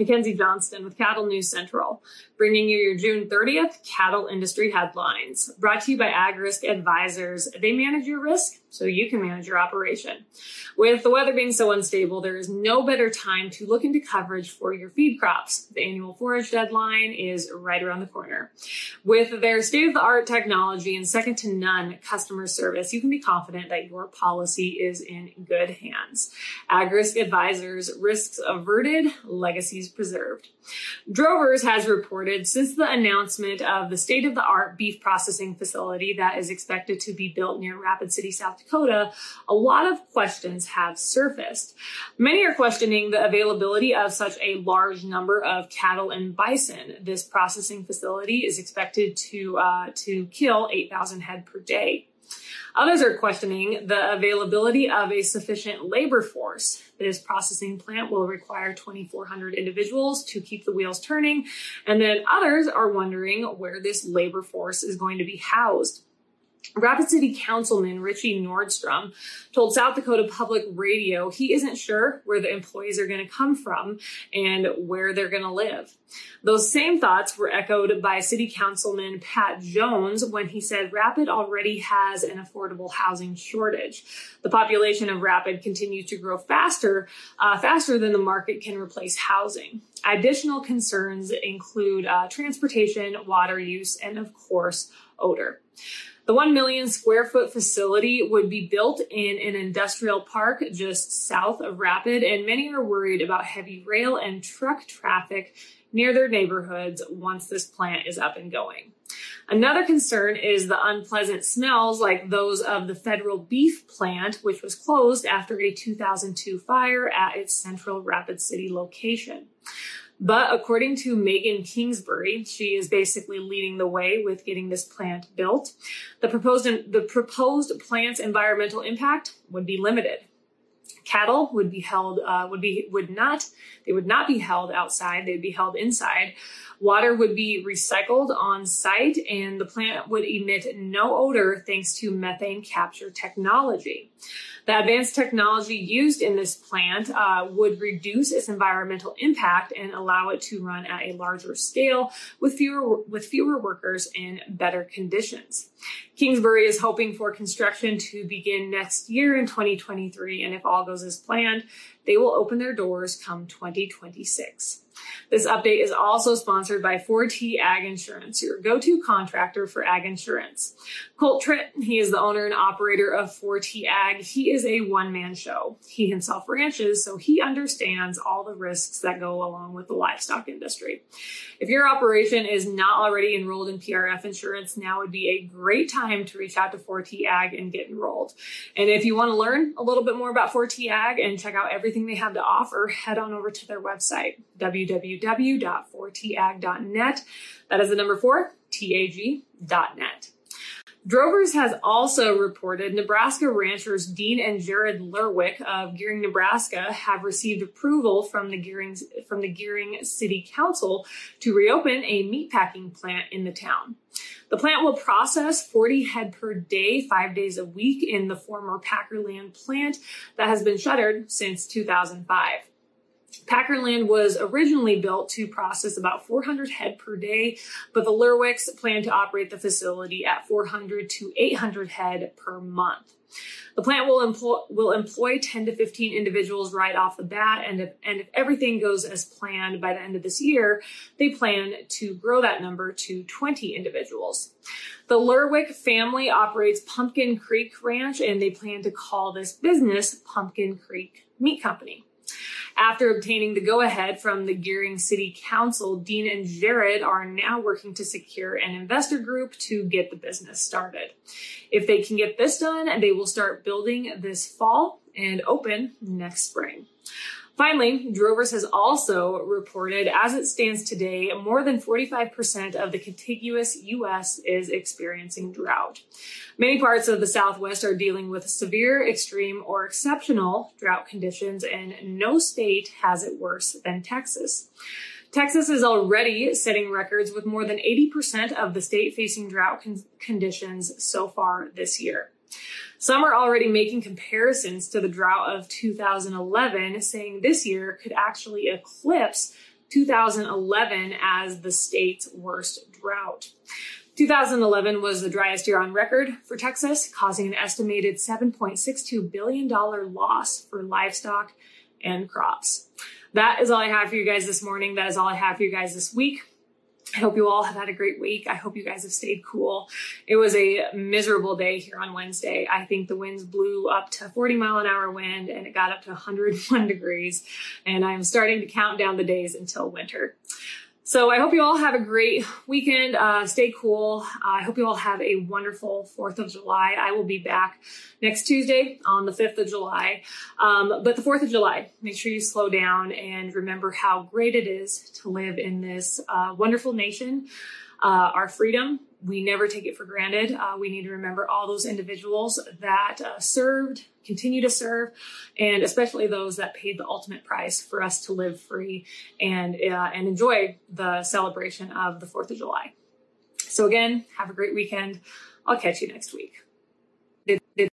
Mackenzie Johnston with Cattle News Central, bringing you your June 30th cattle industry headlines. Brought to you by AgRisk Advisors. They manage your risk so you can manage your operation. With the weather being so unstable, there is no better time to look into coverage for your feed crops. The annual forage deadline is right around the corner. With their state of the art technology and second to none customer service, you can be confident that your policy is in good hands. AgRisk Advisors, risks averted, legacies preserved. Drovers has reported since the announcement of the state of the art beef processing facility that is expected to be built near Rapid City, South Dakota, a lot of questions have surfaced. Many are questioning the availability of such a large number of cattle and bison. This processing facility is expected to uh, to kill 8,000 head per day. Others are questioning the availability of a sufficient labor force. This processing plant will require 2,400 individuals to keep the wheels turning. And then others are wondering where this labor force is going to be housed. Rapid City Councilman Ritchie Nordstrom told South Dakota Public Radio he isn't sure where the employees are going to come from and where they're going to live. Those same thoughts were echoed by City Councilman Pat Jones when he said Rapid already has an affordable housing shortage. The population of Rapid continues to grow faster, uh, faster than the market can replace housing. Additional concerns include uh, transportation, water use, and of course, odor. The 1 million square foot facility would be built in an industrial park just south of Rapid, and many are worried about heavy rail and truck traffic near their neighborhoods once this plant is up and going. Another concern is the unpleasant smells like those of the federal beef plant, which was closed after a 2002 fire at its central Rapid City location. But according to Megan Kingsbury, she is basically leading the way with getting this plant built. The proposed the proposed plant's environmental impact would be limited. Cattle would be held uh, would be would not they would not be held outside. They'd be held inside. Water would be recycled on site, and the plant would emit no odor thanks to methane capture technology. The advanced technology used in this plant uh, would reduce its environmental impact and allow it to run at a larger scale with fewer with fewer workers and better conditions. Kingsbury is hoping for construction to begin next year in 2023, and if all goes as planned, they will open their doors come 2026. This update is also sponsored by 4T Ag Insurance, your go-to contractor for ag insurance. Colt Tritt, he is the owner and operator of 4T Ag. He is a one-man show. He himself ranches, so he understands all the risks that go along with the livestock industry. If your operation is not already enrolled in PRF insurance, now would be a great time to reach out to 4T Ag and get enrolled. And if you want to learn a little bit more about 4T Ag and check out everything they have to offer, head on over to their website, www.4tag.net. That is the number four, T-A-G.net. Drovers has also reported Nebraska ranchers Dean and Jared Lerwick of Gering, Nebraska have received approval from the Gering, from the Gering City Council to reopen a meatpacking plant in the town. The plant will process 40 head per day, five days a week in the former Packerland plant that has been shuttered since 2005. Packerland was originally built to process about 400 head per day, but the Lerwicks plan to operate the facility at 400 to 800 head per month. The plant will employ, will employ 10 to 15 individuals right off the bat, and if, and if everything goes as planned by the end of this year, they plan to grow that number to 20 individuals. The Lerwick family operates Pumpkin Creek Ranch, and they plan to call this business Pumpkin Creek Meat Company. After obtaining the go ahead from the Gering City Council, Dean and Jared are now working to secure an investor group to get the business started. If they can get this done, they will start building this fall and open next spring. Finally, Drovers has also reported, as it stands today, more than 45% of the contiguous U.S. is experiencing drought. Many parts of the Southwest are dealing with severe, extreme, or exceptional drought conditions, and no state has it worse than Texas. Texas is already setting records with more than 80% of the state facing drought con- conditions so far this year. Some are already making comparisons to the drought of 2011, saying this year could actually eclipse 2011 as the state's worst drought. 2011 was the driest year on record for Texas, causing an estimated $7.62 billion loss for livestock and crops. That is all I have for you guys this morning. That is all I have for you guys this week. I hope you all have had a great week. I hope you guys have stayed cool. It was a miserable day here on Wednesday. I think the winds blew up to 40 mile an hour wind and it got up to 101 degrees. And I'm starting to count down the days until winter. So I hope you all have a great weekend. Uh, stay cool. Uh, I hope you all have a wonderful 4th of July. I will be back next Tuesday on the 5th of July. Um, but the 4th of July, make sure you slow down and remember how great it is to live in this uh, wonderful nation. Uh, our freedom, we never take it for granted. Uh, we need to remember all those individuals that uh, served, continue to serve, and especially those that paid the ultimate price for us to live free and uh, and enjoy the celebration of the Fourth of July. So again, have a great weekend. I'll catch you next week.